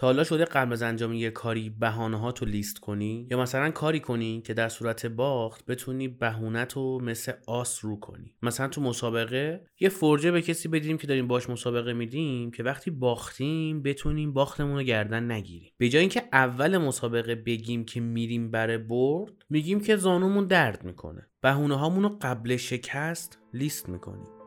تا حالا شده قبل از انجام یه کاری بهانه ها تو لیست کنی؟ یا مثلا کاری کنی که در صورت باخت بتونی بهونت رو مثل آس رو کنی؟ مثلا تو مسابقه یه فرجه به کسی بدیم که داریم باش مسابقه میدیم که وقتی باختیم بتونیم باختمون رو گردن نگیریم. به جای اینکه اول مسابقه بگیم که میریم برای برد میگیم که زانومون درد می‌کنه. بهونه هامون رو قبل شکست لیست می‌کنیم.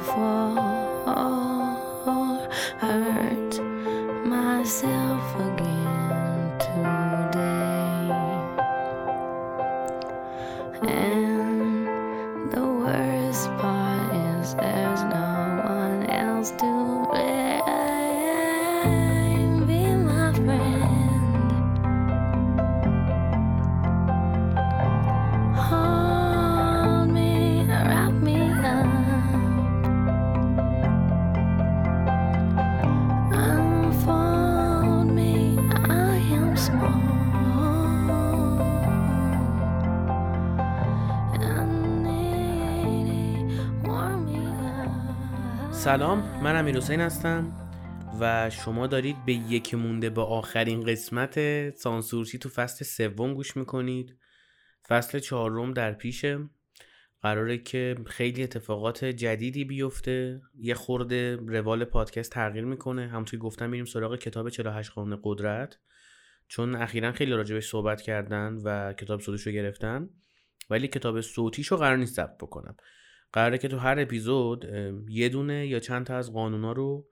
Before. سلام من امیر حسین هستم و شما دارید به یک مونده با آخرین قسمت سانسورچی تو فصل سوم گوش می‌کنید. فصل چهارم در پیشه قراره که خیلی اتفاقات جدیدی بیفته. یه خورده روال پادکست تغییر می‌کنه. همونطوری گفتم میریم سراغ کتاب 48 قانون قدرت. چون اخیرا خیلی راجبش صحبت کردن و کتاب صوتیش رو گرفتن. ولی کتاب صوتیش رو قرار نیست ضبط بکنم. قراره که تو هر اپیزود یه دونه یا چند تا از قانونا رو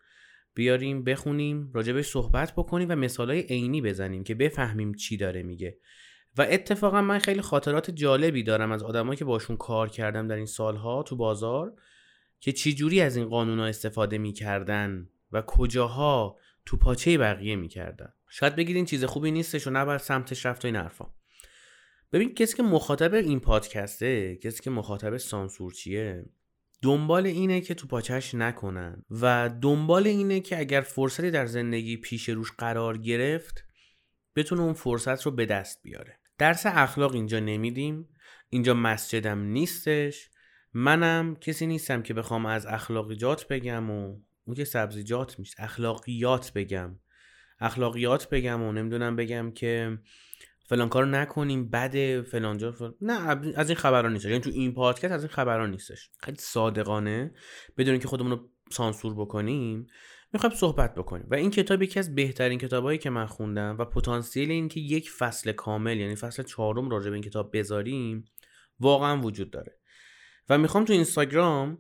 بیاریم بخونیم راجبش صحبت بکنیم و مثالای عینی بزنیم که بفهمیم چی داره میگه. و اتفاقا من خیلی خاطرات جالبی دارم از آدمایی که باشون کار کردم در این سالها تو بازار که چی جوری از این قانونا استفاده می‌کردن و کجاها تو پاچه بقیه می‌کردن. شاید بگید این چیز خوبی نیستش و نباید سمتش رفت و این حرفا. ببین کسی که مخاطب این پادکسته کسی که مخاطب سانسورچیه دنبال اینه که تو پاچش نکنن و دنبال اینه که اگر فرصتی در زندگی پیش روش قرار گرفت بتونه اون فرصت رو به دست بیاره. درس اخلاق اینجا نمیدیم. اینجا مسجدم نیستش. منم کسی نیستم که بخوام از اخلاقیات بگم و اون که سبزیجات میشه. اخلاقیات بگم. اخلاقیات بگم و نمی‌دونم بگم که فلان کارو نکنیم فلان جا فلان... نه از این خبران نیستش. یعنی تو این پادکست از این خبران نیستش. خیلی صادقانه. بدون اینکه خودمون رو سانسور بکنیم می‌خوایم صحبت بکنیم. و این کتاب یکی از بهترین کتابایی که من خوندم و پتانسیل این که یک فصل کامل یعنی فصل چهارم راجع به این کتاب بذاریم واقعا وجود داره. و می‌خوام تو اینستاگرام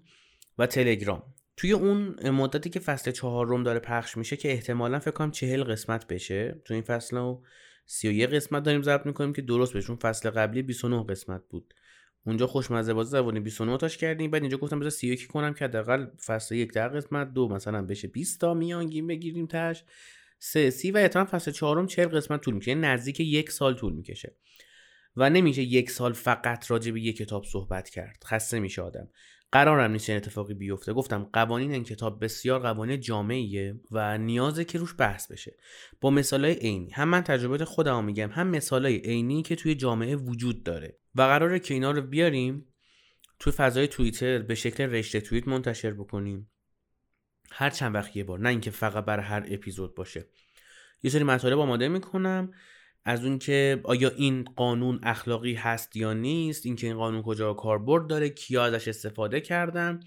و تلگرام. توی اون مدتی که فصل چهارم داره پخش میشه که احتمالا فکر کنم چهل قسمت بشه تو این فصل 31 قسمت داریم ضبط می‌کنیم که درست بهشون فصل قبلی 29 قسمت بود. اونجا خوشمزه بازی زبانی 29 تاش کردیم. بعد اینجا گفتم بذار 31 کنم که حداقل فصل یک در قسمت دو مثلا بشه 20 تا میانگین بگیریم تاش. سه سی و احتمال فصل چهارم 40 قسمت طول می‌کشه. یعنی نزدیک یک سال طول می‌کشه. و نمیشه یک سال فقط راجع به یک کتاب صحبت کرد. خسته میشه آدم. قرارم نیست این اتفاقی بیفته. گفتم قوانین این کتاب بسیار قوانین جامعیه و نیازه که روش بحث بشه. با مثالای عینی. هم من تجربه خودم میگم هم مثالای عینی که توی جامعه وجود داره. و قراره که اینا رو بیاریم توی فضای توییتر به شکل رشته توییت منتشر بکنیم. هر چند وقت یه بار. نه اینکه فقط برای هر اپیزود باشه. یه سری مطالب آماده می‌کنم. از اون که آیا این قانون اخلاقی هست یا نیست اینکه این قانون کجا کاربرد داره کیا ازش استفاده کردن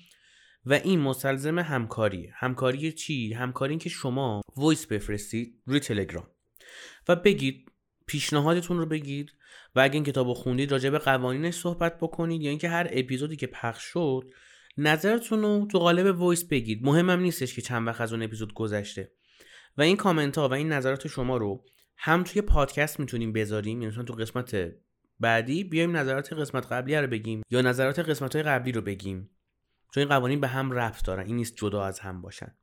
و این مستلزم همکاریه. همکاری چی؟ همکاری این که شما voice بفرستید روی تلگرام و بگید پیشنهادتون رو بگید و اگه این کتاب رو خوندید راجع به قوانینش صحبت بکنید یا اینکه هر اپیزودی که پخش شد نظرتون رو تو قالب voice بگید. مهمم نیستش که چند وقت از اون اپیزود گذشته. و این کامنت ها و این نظرات شما رو هم توی پادکست می‌تونیم بذاریم یعنی تو قسمت بعدی بیایم نظرات قسمت قبلی رو بگیم یا نظرات قسمت های قبلی رو بگیم. چون این قوانین به هم ربط دارن این نیست جدا از هم باشن.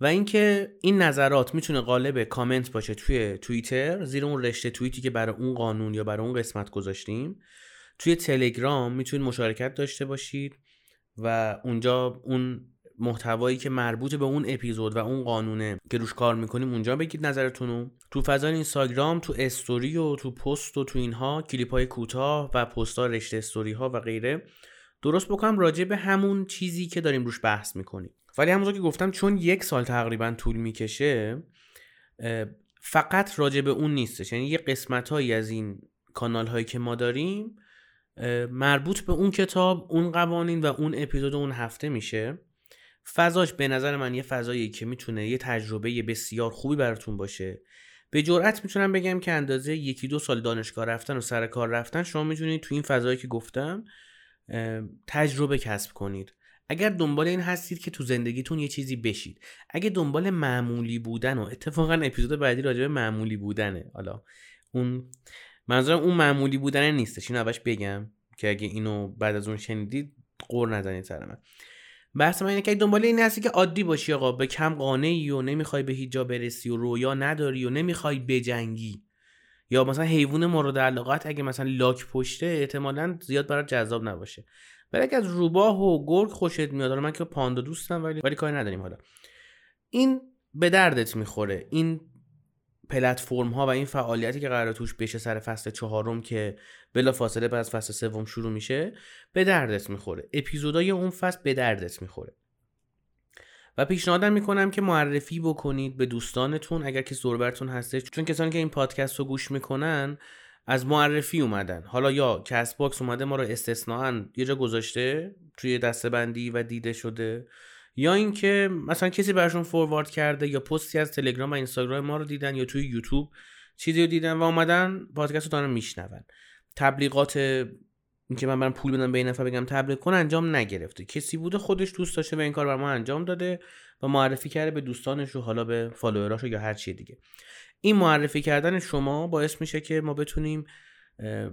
و اینکه این نظرات می‌تونه قالب کامنت باشه توی توییتر زیر اون رشته توییتی که برای اون قانون یا برای اون قسمت گذاشتیم. توی تلگرام می‌تونید مشارکت داشته باشید و اونجا اون محتوایی که مربوط به اون اپیزود و اون قانونه که روش کار می‌کنیم اونجا بگید نظرتونو. تو فضای اینستاگرام تو استوری و تو پست و تو اینها کلیپ های کوتاه و پست ها رشته استوری ها و غیره. درست بکنم راجع به همون چیزی که داریم روش بحث می‌کنیم. ولی همونطور که گفتم چون یک سال تقریبا طول می‌کشه فقط راجع به اون نیستش. یعنی یه قسمت هایی از این کانال هایی که ما داریم مربوط به اون کتاب اون قوانین و اون اپیزود اون هفته میشه. فضاش به نظر من یه فضایی که می‌تونه یه تجربه بسیار خوبی براتون باشه. به جرئت می‌تونم بگم که اندازه یکی دو سال دانشگاه رفتن و سر کار رفتن شما می‌تونید تو این فضایی که گفتم تجربه کسب کنید. اگر دنبال این هستید که تو زندگیتون یه چیزی بشید. اگه دنبال معمولی بودن و اتفاقا اپیزود بعدی راجع به معمولی بودنه. حالا اون منظورم اون معمولی بودن نیستش. اینو بگم که اگه اینو بعد از اون شنیدید قور نزنید سر من. بحث من اینه که دنبال این هستی که عادی باشی آقا به کم قانعی و نمی‌خوای به هیچ جا برسی و رویا نداری و نمی‌خوای بجنگی. یا مثلا حیوان مورد علاقت اگه مثلا لاک پشته احتمالا زیاد برات جذاب نباشه. ولی اگه از روباه و گرگ خوشت میاد من که پاندا دوستم ولی ولی کاری نداریم حالا. این به دردت می‌خوره. این پلتفرم ها و این فعالیتی که قرار توش بشه سر فصل چهارم که بلا فاصله بعد از فصل سوم شروع میشه به دردت می‌خوره. اپیزودای اون فصل به دردت می‌خوره. و پیشنهادم می‌کنم که معرفی بکنید به دوستانتون اگر که زوربرتون هستش. چون کسانی که این پادکست رو گوش می‌کنن از معرفی اومدن. حالا یا CastBox اومده ما رو استثنائا یه جا گذاشته توی دستبندی و دیده شده. یا اینکه مثلا کسی براشون forward کرده یا پستی از تلگرام و اینستاگرام ما رو دیدن یا توی یوتیوب چیزی رو دیدن و اومدن پادکست رو دارن میشنون. تبلیغات اینکه من برم پول بدم به این نفر بگم تبلیغ کن انجام نگرفته. کسی بوده خودش دوست داشته و این کار برا ما انجام داده و معرفی کرده به دوستانش و حالا به follower اش یا هر چی دیگه. این معرفی کردن شما باعث میشه که ما بتونیم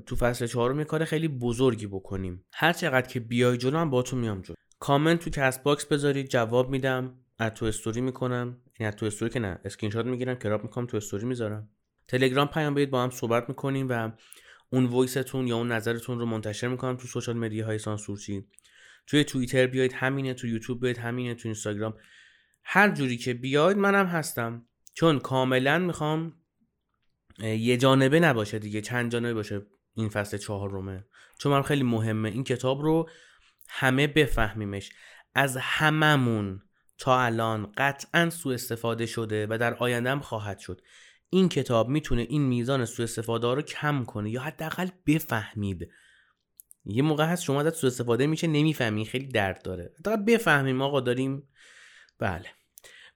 تو فصل چهارم یه کار خیلی بزرگی بکنیم. هر چقدر که بیای جلو هم باتون میام جلو. کامنت تو CastBox بذارید جواب میدم از تو استوری می‌کنم. از تو استوری که نه اسکرین شات می‌گیرم crop می‌کنم تو استوری می‌ذارم. تلگرام پیام بدید با هم صحبت می‌کنیم و اون voice تون یا اون نظرتون رو منتشر می‌کنم تو social media های سانسورچی. توی توییتر بیاید همینه تو یوتیوب بیاید همینه تو اینستاگرام. هر جوری که بیاید منم هستم. چون کاملا می‌خوام یه جانبه نباشه دیگه چند جانبه باشه این فصل چهارمه. چون من خیلی مهمه این کتاب رو همه بفهمیمش. از هممون تا الان قطعا سوء استفاده شده و در آینده هم خواهد شد. این کتاب می‌تونه این میزان سوء استفاده رو کم کنه یا حداقل بفهمید. یه موقع هست شما ازت سوء استفاده میشه نمی‌فهمی خیلی درد داره. حداقل بفهمیم آقا داریم. بله.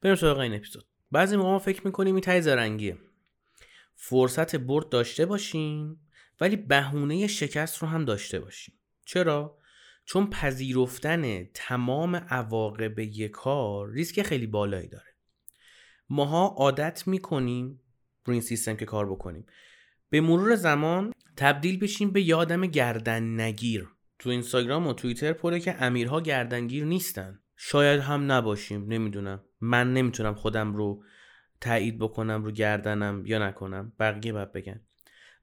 بریم سراغ این اپیزود. بعضی موقع ما فکر می‌کنیم این تای زرنگیه. فرصت برد داشته باشیم ولی بهونه شکست رو هم داشته باشیم. چرا؟ چون پذیرفتن تمام عواقب یک کار ریسک خیلی بالایی داره. ماها عادت می‌کنیم رو این سیستم که کار بکنیم. به مرور زمان تبدیل بشیم به یادم گردن نگیر تو اینستاگرام و توییتر پره که امیرها گردنگیر نیستن. شاید هم نباشیم نمی‌دونم. من نمی‌تونم خودم رو تایید بکنم رو گردنم یا نکنم. بقیه باید بگن.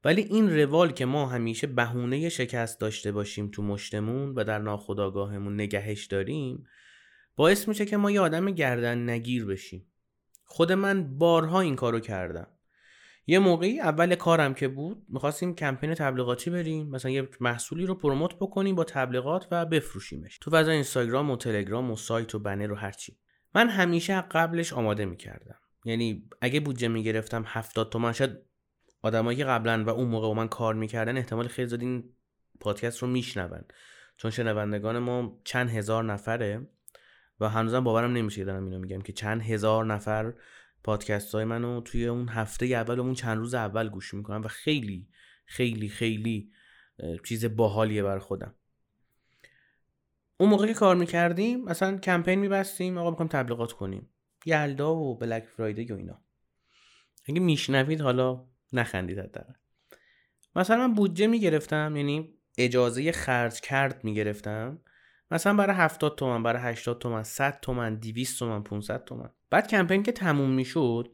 ولی این روال که ما همیشه بهونه شکست داشته باشیم تو مشتمون و در ناخودآگاهمون نگهش داریم باعث میشه که ما یه آدم گردن نگیر بشیم. خود من بارها این کارو کردم. یه موقعی اول کارم که بود می‌خواستیم کمپین تبلیغاتی بریم مثلا یه محصولی رو پروموت بکنیم با تبلیغات و بفروشیمش. تو فضای اینستاگرام و تلگرام و سایت و بنر و هرچی من همیشه قبلش آماده می‌کردم. یعنی اگه بودجه می‌گرفتم 70 تومن شاید آدمایی که قبلا و اون موقع با من کار می‌کردن احتمال خیلی زیاد این پادکست رو میشنون. چون شنوندگان ما چند هزار نفره و هنوزم باورم نمیشه دارم اینو میگم که چند هزار نفر پادکست های منو توی اون هفته اول و اون چند روز اول گوش می‌کنم و خیلی خیلی خیلی چیز باحالیه بر خودم. اون موقع که کار می‌کردیم مثلا کمپین میبستیم آقا می‌خوایم تبلیغات کنیم. یلدا و بلک فرایدی و اینا. اگه میشنوید حالا نخندید حداقل. مثلا من بودجه می‌گرفتم یعنی اجازه خرج کرد می‌گرفتم. مثلا برای 70 تومن برای 80 تومن 100 تومن 200 تومن 500 تومن. بعد کمپین که تموم می‌شد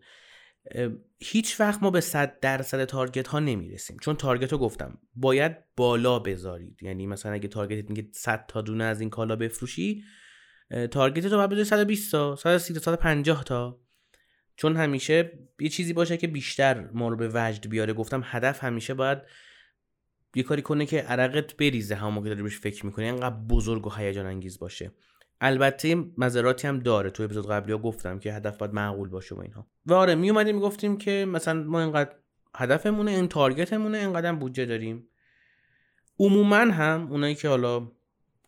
هیچ وقت ما به 100 درصد تارگت ها نمی‌رسیم. چون تارگت رو گفتم باید بالا بذارید. یعنی مثلا اگه تارگت میگه 100 تا دونه از این کالا بفروشی تارگت تو باید بذاری 120 تا 130 تا 150 تا. چون همیشه یه چیزی باشه که بیشتر ما رو به وجد بیاره. گفتم هدف همیشه باید یه کاری کنه که عرقت بریزه همون که داری بهش فکر می‌کنی. انقدر بزرگ و هیجان انگیز باشه. البته مذراتی هم داره. تو اپیزود قبلی ها گفتم که هدف باید معقول باشه و اینها. و آره می اومدیم می‌گفتیم که مثلا ما اینقدر هدفمونه این تارگتمونه اینقدر بودجه داریم. عموما هم اونایی که حالا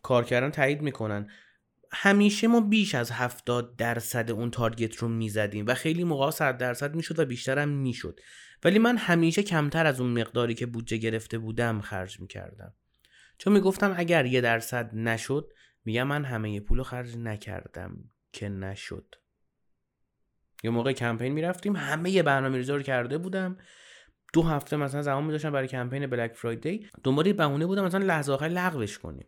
کار کردن تایید می‌کنن. همیشه ما بیش از 70 درصد اون تارگت رو می‌زدیم و خیلی موقع 100 درصد می‌شد و بیشتر هم می‌شد. ولی من همیشه کمتر از اون مقداری که بودجه گرفته بودم خرج می‌کردم. چون می‌گفتم اگر یه درصد نشد میگم من همه پول خرج نکردم که نشد. یه موقع کمپین می‌رفتیم همه برنامه ریزا رو کرده بودم. دو هفته مثلا زمان میذاشتم برای کمپین Black Friday دنبال بهونه بودم مثلا لحظه آخر لغوش کنیم.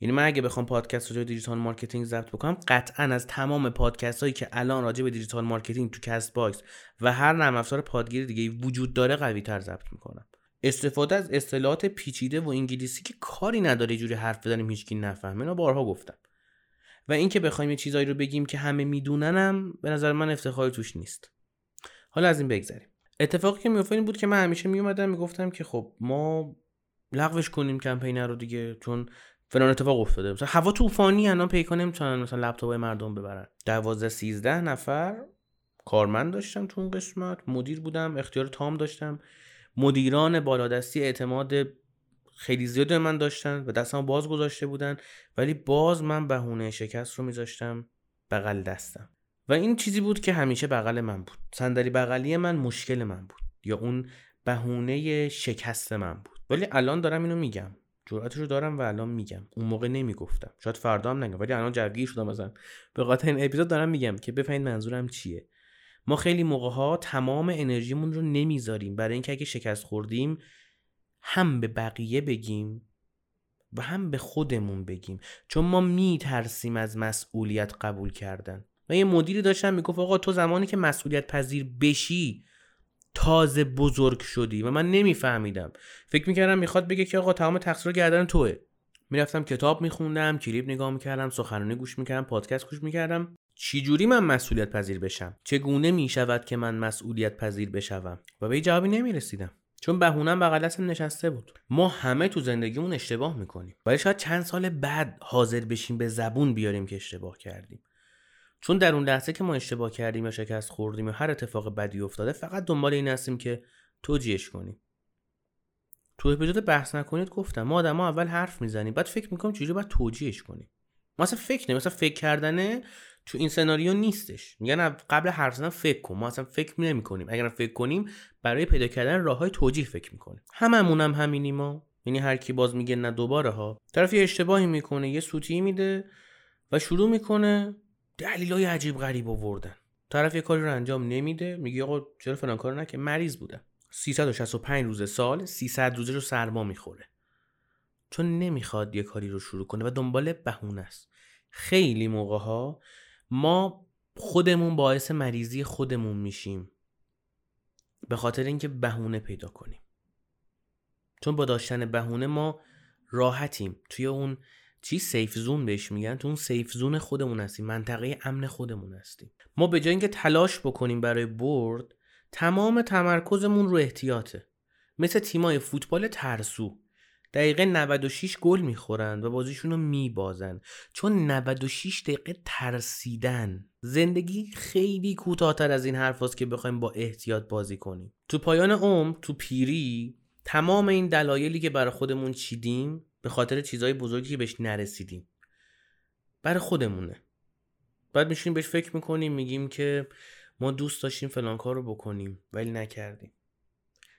یعنی من اگه بخوام پادکست راجع به digital marketing ضبط بکنم قطعا از تمام پادکست هایی که الان راجع به digital marketing تو CastBox و هر نرم افزار پادگیر دیگه وجود داره قوی تر ضبط می‌کنم. استفاده از اصطلاحات پیچیده و انگلیسی که کاری نداره جوری حرف بزنیم هیچکی نفهمه. اینا بارها گفتم. و اینکه بخوایم یه چیزایی رو بگیم که همه میدوننم به نظر من افتخاری توش نیست. حالا از این بگذریم. اتفاقی که میفته این بود که من همیشه میومدم می‌گفتم که خب ما لغوش کنیم کمپین رو دیگه چون فلان اتفاق افتاده. مثلا هوا طوفانی الان پیکا نمی‌تونن مثلا لپتاپ مردم ببرن. 12 13 نفر کارمند داشتم تو اون قسمت. مدیر بودم اختیار تام داشتم. مدیران بالادستی اعتماد خیلی زیاد من داشتن و دستم باز گذاشته بودن. ولی باز من بهونه شکست رو میذاشتم بغل دستم. و این چیزی بود که همیشه بغل من بود. صندلی بغلی من مشکل من بود. یا اون بهونه شکست من بود. ولی الان دارم اینو میگم. جرأتش رو دارم و الان میگم. اون موقع نمی‌گفتم. شاید فردا هم نگم ولی الان جوگیر شدم مثلا به خاطر این اپیزود دارم میگم که بفهمید منظورم چیه. ما خیلی موقع ها تمام انرژیمون رو نمی‌ذاریم. برای اینکه اگه شکست خوردیم هم به بقیه بگیم و هم به خودمون بگیم. چون ما میترسیم از مسئولیت قبول کردن. و یه مدیری داشتم می‌گفت آقا تو زمانی که مسئولیت پذیر بشی تازه بزرگ شدی و من نمیفهمیدم. فکر می‌کردم می‌خواد بگه که آقا تمام تقصیر گردن توه. می‌رفتم کتاب میخوندم کلیپ نگاه می‌کردم سخنرانی گوش می‌کردم پادکست گوش می‌کردم. چجوری من مسئولیت پذیر بشم؟ چگونه می‌شود که من مسئولیت پذیر بشوم؟ و به جوابی نمی‌رسیدم. چون بهونم بغل دستم نشسته بود. ما همه تو زندگیمون اشتباه می‌کنیم. ولی شاید چند سال بعد حاضر بشیم به زبون بیاریم که اشتباه کردیم. چون در اون لحظه که ما اشتباه کردیم یا شکست خوردیم یا هر اتفاق بدی افتاده فقط دنبال این هستیم که توجیهش کنیم. تو اپیزود بحث نکنید گفتم ما آدم اول حرف می‌زنیم بعد فکر می‌کنیم چجوری باید توجیهش کنیم. ما اصلا فکر نمی مثلا فکر کردنه تو این سناریو نیستش. میگن قبل حرف زدن فکر کن. ما اصلا فکر نمی کنیم. اگر فکر کنیم برای پیدا کردن راه های توجیه فکر می‌کنیم هممون هم همینی ما یعنی هر کی باز میگه نه دوباره ها. طرف یه اشتباهی می‌کنه یه سوتی میده و شروع می‌کنه دلیلای عجیب غریب آوردن. طرف یه کاری رو انجام نمیده میگه آقا چرا فلان کارو نکه مریض بودم 365 روز سال 300 روزه رو سرما می‌خوره. چون نمی‌خواد یه کاری رو شروع کنه و دنبال بهونه است. خیلی موقع ها ما خودمون باعث مریضی خودمون میشیم. به خاطر اینکه بهونه پیدا کنیم. چون با داشتن بهونه ما راحتیم. توی اون چی سیف زون بهش میگن؟ تو اون سیف زون خودمون هستیم منطقه امن خودمون هستیم. ما به جای اینکه تلاش بکنیم برای برد تمام تمرکزمون رو احتیاطه. مثل تیمای فوتبال ترسو. دقیقه 96 گل می‌خورن و بازیشون رو میبازن. چون 96 دقیقه ترسیدن. زندگی خیلی کوتاهتر از این حرف که بخوایم با احتیاط بازی کنیم. تو پایان عمر تو پیری تمام این دلایلی که برای خودمون چیدیم به خاطر چیزهای بزرگی که بهش نرسیدیم. برای خودمونه. بعد میشیم بهش فکر می‌کنیم میگیم که ما دوست داشتیم فلان کار رو بکنیم ولی نکردیم.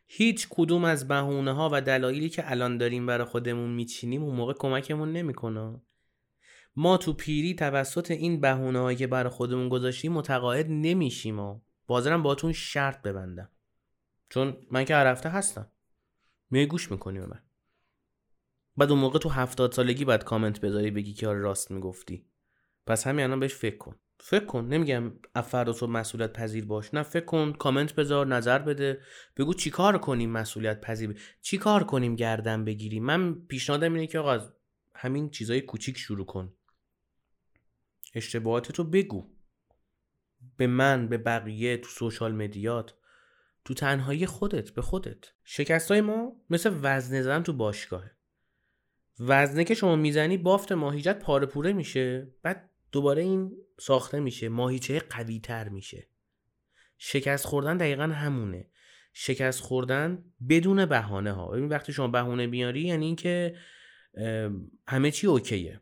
هیچ کدوم از بهونه ها و دلایلی که الان داریم برای خودمون میچینیم اون موقع کمکمون نمی‌کنه. ما تو پیری توسط این بهونه هایی که برای خودمون گذاشتیم متقاعد نمیشیم. و بازرم باتون شرط ببندم. چون من که عرفته هستم. می گوش می‌کنیم من. بعد اون موقع تو هفتاد سالگی باید کامنت بذاری بگی که آره راست می‌گفتی. پس همین الان بهش فکر کن. فکر کن. نمیگم افراد و مسئولیت پذیر باش. نه فکر کن. کامنت بذار نظر بده. بگو چیکار کنیم مسئولیت پذیر. چیکار کنیم گردن بگیریم؟ من پیشنهادم اینه که آقا از همین چیزای کوچیک شروع کن. اشتباهاتتو بگو. به من به بقیه تو سوشال مدیات. تو تنهایی خودت به خودت. شکست های ما مثل وزنه زدن تو باشگاهه. وزنه که شما می‌زنی بافت ماهیجت پاره پوره میشه. بعد دوباره این ساخته میشه. ماهیچه قوی تر میشه. شکست خوردن دقیقا همونه. شکست خوردن بدون بهانه ها ببین وقتی شما بهونه بیاری یعنی اینکه همه چی اوکیه.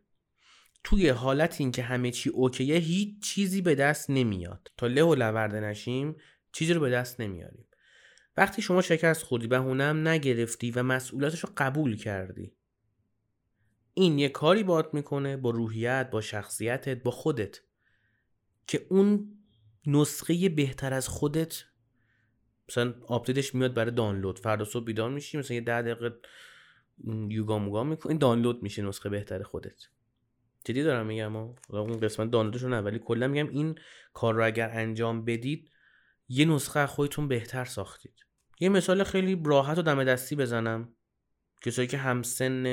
توی حالت این که همه چی اوکیه هیچ چیزی به دست نمیاد. تا له و لورده نشیم چیزی رو به دست نمیاریم. وقتی شما شکست خوردی بهونه هم نگرفتی و مسئولیتش رو قبول کردی این یه کاری بات می‌کنه با روحیت با شخصیتت با خودت که اون نسخه بهتر از خودت مثلا آپدیتش میاد برای دانلود. فردا صبح بیدار میشی مثلا یه ده دقیقه یوگا موگا می‌کنی دانلود میشه نسخه بهتر خودت. جدی دارم میگم اون قسمت دانلودش نه ولی کلا میگم این کار رو اگر انجام بدید یه نسخه خودتون بهتر ساختید. یه مثال خیلی راحت و دم دستی بزنم. کسایی که همسن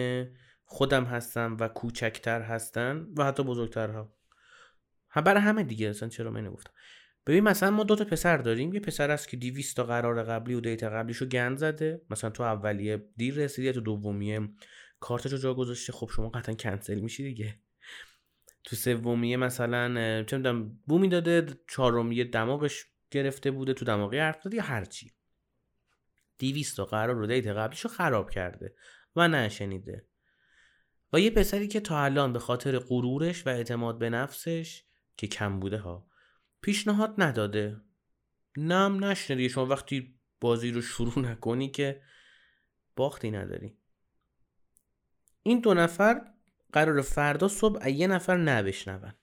خودم هستم و کوچکتر هستن و حتی بزرگتر ها برای همه دیگه اصلا چرا من نگفتم. ببین مثلا ما دو تا پسر داریم. یه پسر است که 200 تا قرار قبلی و دیتا قبلیشو گند زده. مثلا تو اولیه دیر رسیدی تو دومیه کارتشو جا گذاشته خب شما قطعا کنسل میشی دیگه. تو سومیه مثلا چه می‌دونم بو می‌داده چهارمیه دماغش گرفته بوده تو دماغی حرف زده یا هرچی 200 تا قرار رو دیت قبلیشو خراب کرده و نشنیده. و یه پسری که تا الان به خاطر غرورش و اعتماد به نفسش که کم بوده ها پیشنهاد نداده. نم نشنیدی شما وقتی بازی رو شروع نکنی که باختی نداری. این دو نفر قرار فردا صبح یه نفر نبشنون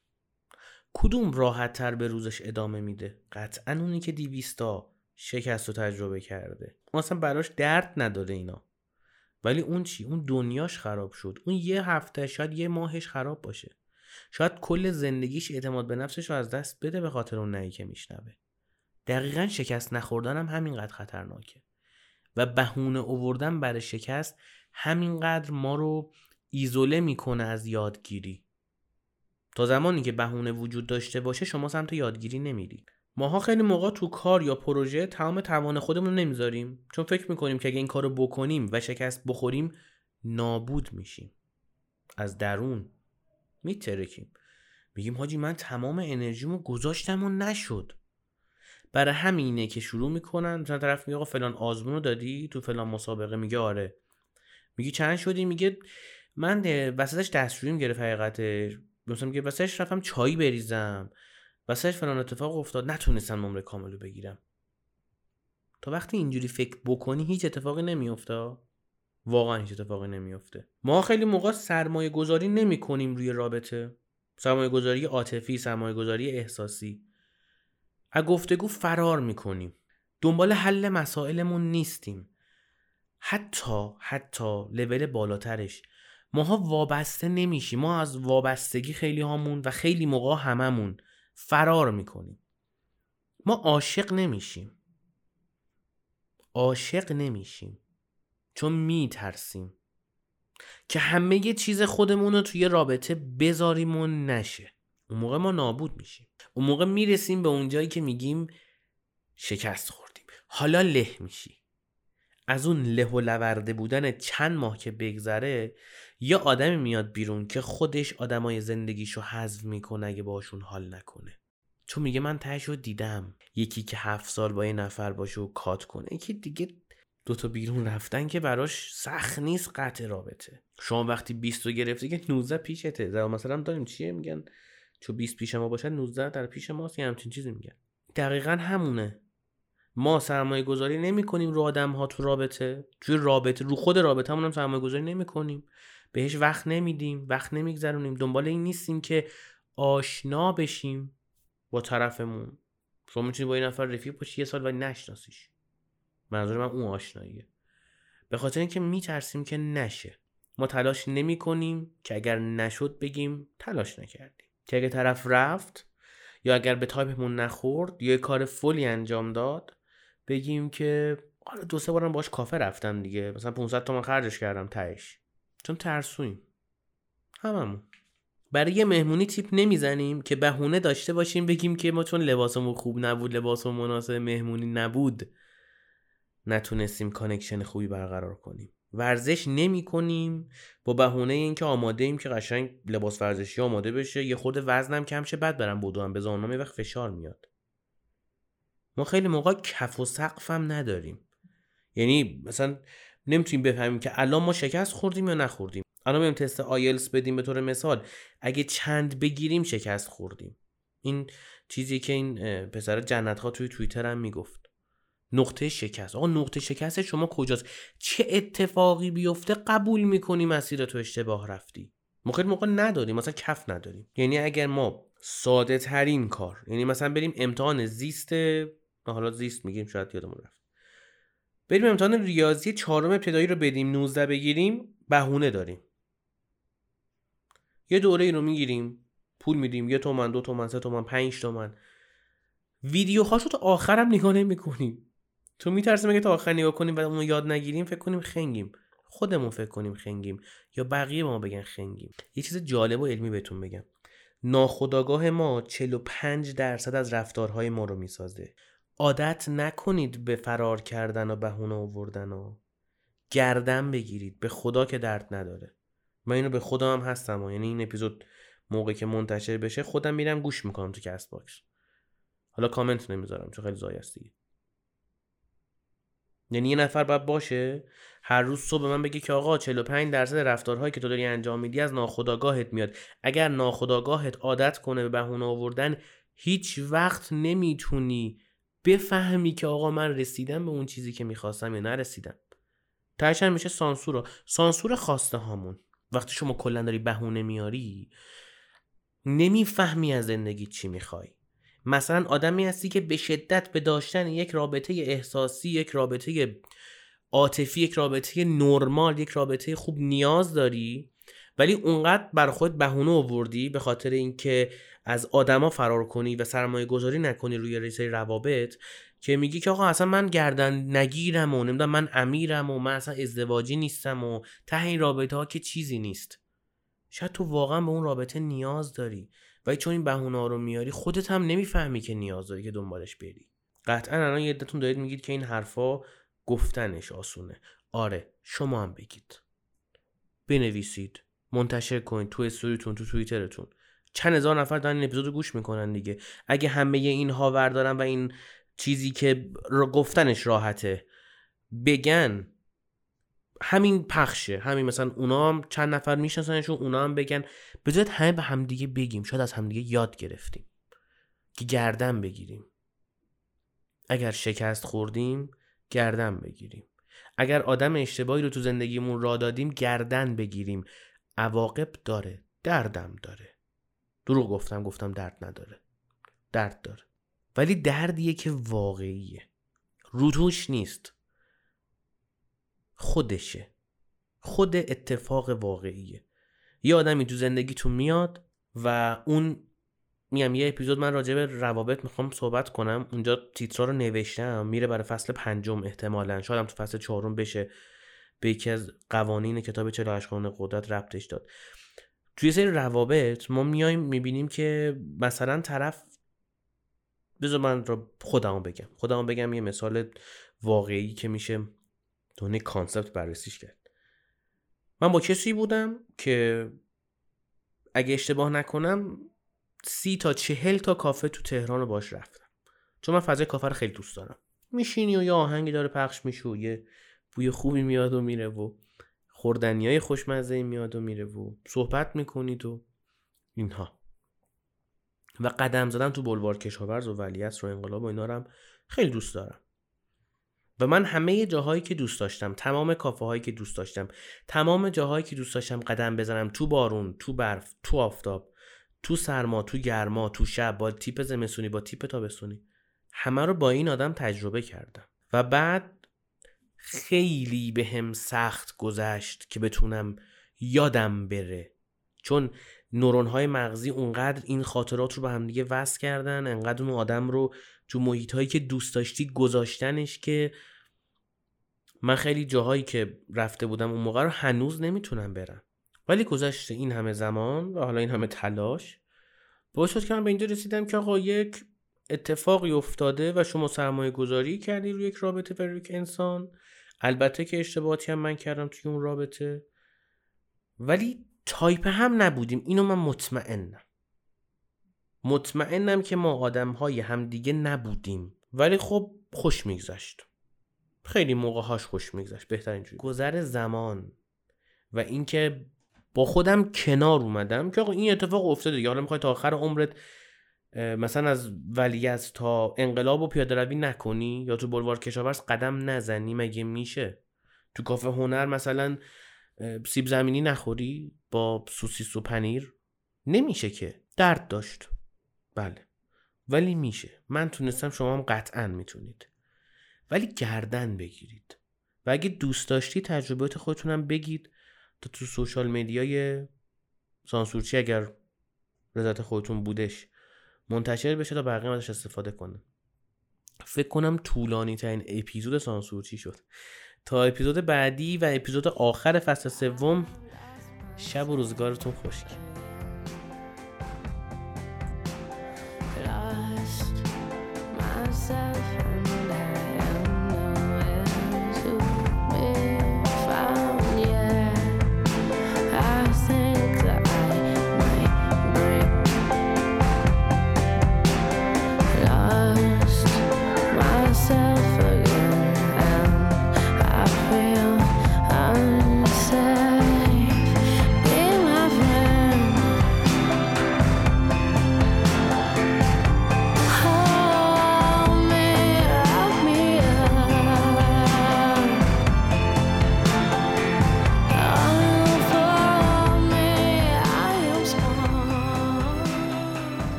کدوم راحت تر به روزش ادامه میده؟ قطعا اونی که دیویستا شکست رو تجربه کرده. اصلا براش درد نداره اینا. ولی اون چی؟ اون دنیاش خراب شد. اون یه هفته شاید یه ماهش خراب باشه. شاید کل زندگیش اعتماد به نفسش رو از دست بده به خاطر اون نهی که میشنوه. دقیقا شکست نخوردن هم همینقدر خطرناکه. و بهونه اووردن برای شکست همینقدر ما رو ایزوله می‌کنه از یادگیری. تا زمانی که بهونه وجود داشته باشه شما سمت یادگیری نمیرید. ماها خیلی موقع تو کار یا پروژه تمام توان خودمون رو نمی‌ذاریم. چون فکر می‌کنیم که اگه این کار رو بکنیم و شکست بخوریم نابود میشیم. از درون میترکیم. میگیم حاجی من تمام انرژیمو گذاشتم و نشد. برای همینه که شروع می‌کنن. مثلا طرف میگه آقا فلان آزمون رو دادی؟ تو فلان مسابقه میگه آره. میگه چند شدی؟ میگه من وسطش دستشوییم گرفت حقیقتش. مثلا میگه وسطش رفتم چایی بریزم. وسطش فلان اتفاق افتاد نتونستم نمره کامل رو بگیرم تا وقتی اینجوری فکر بکنی هیچ اتفاقی نمیافته؟ واقعا هیچ اتفاقی نمیافته. ما خیلی موقع سرمایه گذاری نمی کنیم روی رابطه. سرمایه گذاری عاطفی سرمایه گذاری احساسی. از گفتگو فرار می‌کنیم. دنبال حل مسائلمون نیستیم. حتی حتی لول بالاترش. ماها وابسته نمیشیم. ما از وابستگی خیلی هامون و خیلی موقع هممون فرار می‌کنیم. ما عاشق نمیشیم. عاشق نمیشیم. چون میترسیم. که همه یه چیز خودمون رو توی رابطه بذاریم و نشه. اون موقع ما نابود میشیم. اون موقع می‌رسیم به اونجایی که میگیم شکست خوردیم. حالا له میشی. از اون له و لورده بودن چند ماه که بگذره یه آدمی میاد بیرون که خودش آدمای زندگیشو حذف می‌کنه اگه باشون حال نکنه. چون میگه من تهش دیدم. یکی که هفت سال با یه نفر باشه و کات کنه. یکی دیگه دوتا بیرون رفتن که براش سخت نیست قطع رابطه. شما وقتی 20 رو گرفتی که 19 پیشته. زمان مثلا داریم چیه؟ میگن چون 20 پیش ما باشه 19 در پیش ماست. یه همچین چیزی میگن. دقیقا همونه. ما سرمایه گذاری نمی کنیم رو آدم ها تو رابطه. توی رابطه رو خود رابطه هم سرمایه گذاری نمی کنیم بهش وقت نمیدیم وقت نمیگذرونیم. دنبال این نیستیم که آشنا بشیم با طرفمون. شما می‌تونی با این نفر رفیق باشی یه سال ولی نشناسیش. منظور من اون آشناییه. به خاطر اینکه میترسیم که نشه. ما تلاش نمی کنیم که اگر نشد بگیم تلاش نکردیم. که اگر طرف رفت یا اگر به تایپمون نخورد یا یه کار فولی انجام داد بگیم که حالا دو سه بارم باش کافه رفتم دیگه. مثلا 500 تومن خرجش کردم تهش. چون ترسویم. هممون. برای یه مهمونی تیپ نمی‌زنیم که بهونه داشته باشیم بگیم که ما چون لباسمون خوب نبود لباسمون مناسب مهمونی نبود نتونستیم connection خوبی برقرار کنیم. ورزش نمی کنیم با بهونه اینکه آماده ایم که قشنگ لباس ورزشی آماده بشه. یه خورده وزنم کم شه بعد برم بدوم به زانوم وقت فشار میاد. ما خیلی موقع کف و سقفم نداریم. یعنی مثلا نمی‌تونیم بفهمیم که الان ما شکست خوردیم یا نخوردیم. الان بریم تست آیلس بدیم به طور مثال. اگه چند بگیریم شکست خوردیم. این چیزی که این پسر جنت ها توی توییتر هم می‌گفت. نقطه شکست. آقا نقطه شکست شما کجاست؟ چه اتفاقی بیفته قبول می‌کنی مسیر تو اشتباه رفتی؟ ما خیلی موقع نداریم. مثلا کف نداریم. یعنی اگر ما ساده ترین کار یعنی مثلا بریم امتحان زیست حالا زیست میگیم شاید یادمون رفت. بریم امتحان ریاضی چهارم ابتدایی رو بدیم. 19 بگیریم بهونه داریم. یه دوره ای رو می‌گیریم پول میدیم. یه تومن دو تومن سه تومن پنج تومن. ویدیوهاشو تا آخرم نگاه نمی‌کنیم. تو میترسیم اگه تا آخر نگاه کنیم و اونو یاد نگیریم؟ فکر کنیم خنگیم. خودمون فکر کنیم خنگیم. یا بقیه ما بگن خنگیم. یه چیز جالب و علمی بهتون بگم. ناخودآگاه ما 45 درصد از رفتارهای ما رو می‌سازه. عادت نکنید به فرار کردن و بهونه آوردن و گردن بگیرید. به خدا که درد نداره. من اینو به خودم هم هستم و یعنی این اپیزود موقعی که منتشر بشه خودم میرم گوش می‌کنم تو CastBox. حالا کامنت نمی‌ذارم چون خیلی ضایعست دیگه. یعنی یه نفر باید باشه هر روز صبح من بگه که آقا 45 درصد رفتارهایی که تو داری انجام میدی از ناخودآگاهت میاد. اگر ناخداگاهت عادت کنه به بهونه آوردن هیچ وقت نمی‌تونی بفهمی که آقا من رسیدم به اون چیزی که می‌خواستم یا نرسیدم. ترشن میشه سانسور سانسور خواسته هامون. وقتی شما کلا داری بهونه میاری نمی‌فهمی از زندگی چی می‌خوای. مثلا آدمی هستی که به شدت به داشتن یک رابطه احساسی یک رابطه عاطفی یک رابطه نرمال یک رابطه خوب نیاز داری ولی اونقدر بر خود بهونه آوردی به خاطر اینکه از آدما فرار کنی و سرمایه گذاری نکنی روی ریسه روابط که میگی که آقا اصلا من گردن نگیرم و نمی‌دونم من امیرم و من اصلا ازدواجی نیستم و ته این رابطه ها که چیزی نیست. شاید تو واقعا به اون رابطه نیاز داری ولی چون این بهونه رو میاری خودت هم نمی‌فهمی که نیاز داری که دنبالش بری. قطعا الان یه عدتون دارید میگید که این حرفا گفتنش آسونه. آره شما هم بگید. بنویسید. منتشر کنید تو استوریتون تو توییترتون. چند هزار نفر دارن این اپیزود گوش می‌کنن دیگه. اگه همه اینها وردارن و این چیزی که رو گفتنش راحته بگن همین پخشه. همین مثلا اونا هم چند نفر میشناسنشون اونا هم بگن. بذارید همه به همدیگه بگیم. شاید از همدیگه یاد گرفتیم. که گردن بگیریم. اگر شکست خوردیم گردن بگیریم. اگر آدم اشتباهی رو تو زندگیمون را دادیم گردن بگیریم. عواقب داره. دردم داره. دروغ گفتم گفتم درد نداره. درد داره. ولی دردیه که واقعیه. روتوش نیست. خودشه. خود اتفاق واقعیه. یه آدمی تو زندگیتون میاد و اون میگم یه اپیزود من راجع به روابط می‌خوام صحبت کنم. اونجا تیترا رو نوشتم. میره برای فصل پنجم احتمالا. شاید هم تو فصل چهارم بشه. به یکی از قوانین کتاب 48 قانون قدرت ربطش داد. توی سری روابط ما میایم می‌بینیم که مثلا طرف بذار من رو خودمو بگم. خودمو بگم یه مثال واقعی که میشه دونه کانسپت بررسیش کرد. من با کسی بودم که اگه اشتباه نکنم سی تا چهل تا کافه تو تهران رو باش رفتم. چون من فضای کافه رو خیلی دوست دارم. میشینی و یه آهنگی داره پخش میشه و یه بوی خوبی میاد و میره و خوردنی های خوشمزه میاد و میره و صحبت می‌کنید و اینها. و قدم زدن تو بلوار کشاورز و ولیعصر و انقلاب و اینا رو هم خیلی دوست دارم. و من همه جاهایی که دوست داشتم تمام کافه هایی که دوست داشتم تمام جاهایی که دوست داشتم قدم بزنم تو بارون تو برف تو آفتاب تو سرما تو گرما تو شب با تیپ زمستونی با تیپ تابستونی همه رو با این آدم تجربه کردم. و بعد خیلی به هم سخت گذشت که بتونم یادم بره. چون نورون های مغزی اونقدر این خاطرات رو به همدیگه وصل کردن انقدر اون آدم رو تو محیط هایی که دوست داشتی گذاشتنش که من خیلی جاهایی که رفته بودم اون موقع رو هنوز نمی‌تونم برم. ولی گذشته این همه زمان و حالا این همه تلاش. باعث شد که من به اینجا رسیدم که آقا یک اتفاقی افتاده و شما سرمایه گذاری کردی روی یک رابطه و یک انسان. البته که اشتباهاتی هم من کردم توی اون رابطه. ولی تایپ هم نبودیم. اینو من مطمئنم. مطمئنم که ما آدم های همدیگه نبودیم. ولی خب خوش میگذشت. خیلی موقع هاش خوش میگذشت. بهترین جوری گذر زمان و اینکه با خودم کنار اومدم که آقا این اتفاق افتاده دیگه. حالا می‌خوای تا آخر عمرت مثلا از ولیت تا انقلاب و پیاده روی نکنی یا تو بلوار کشاورز قدم نزنی مگه میشه؟ تو کافه هنر مثلا سیب زمینی نخوری با سوسیس و پنیر؟ نمیشه که. درد داشت. بله. ولی میشه. من تونستم شما هم قطعا می‌تونید. ولی گردن بگیرید. و اگه دوست داشتی تجربیات خودتونم بگید تا تو سوشال میدیای سانسورچی اگر رضایت خودتون بودش. منتشر بشه تا بقیه ازش استفاده کنه. فکر کنم طولانی ترین اپیزود سانسورچی شد. تا اپیزود بعدی و اپیزود آخر فصل سوم شب و روزگارتون lost myself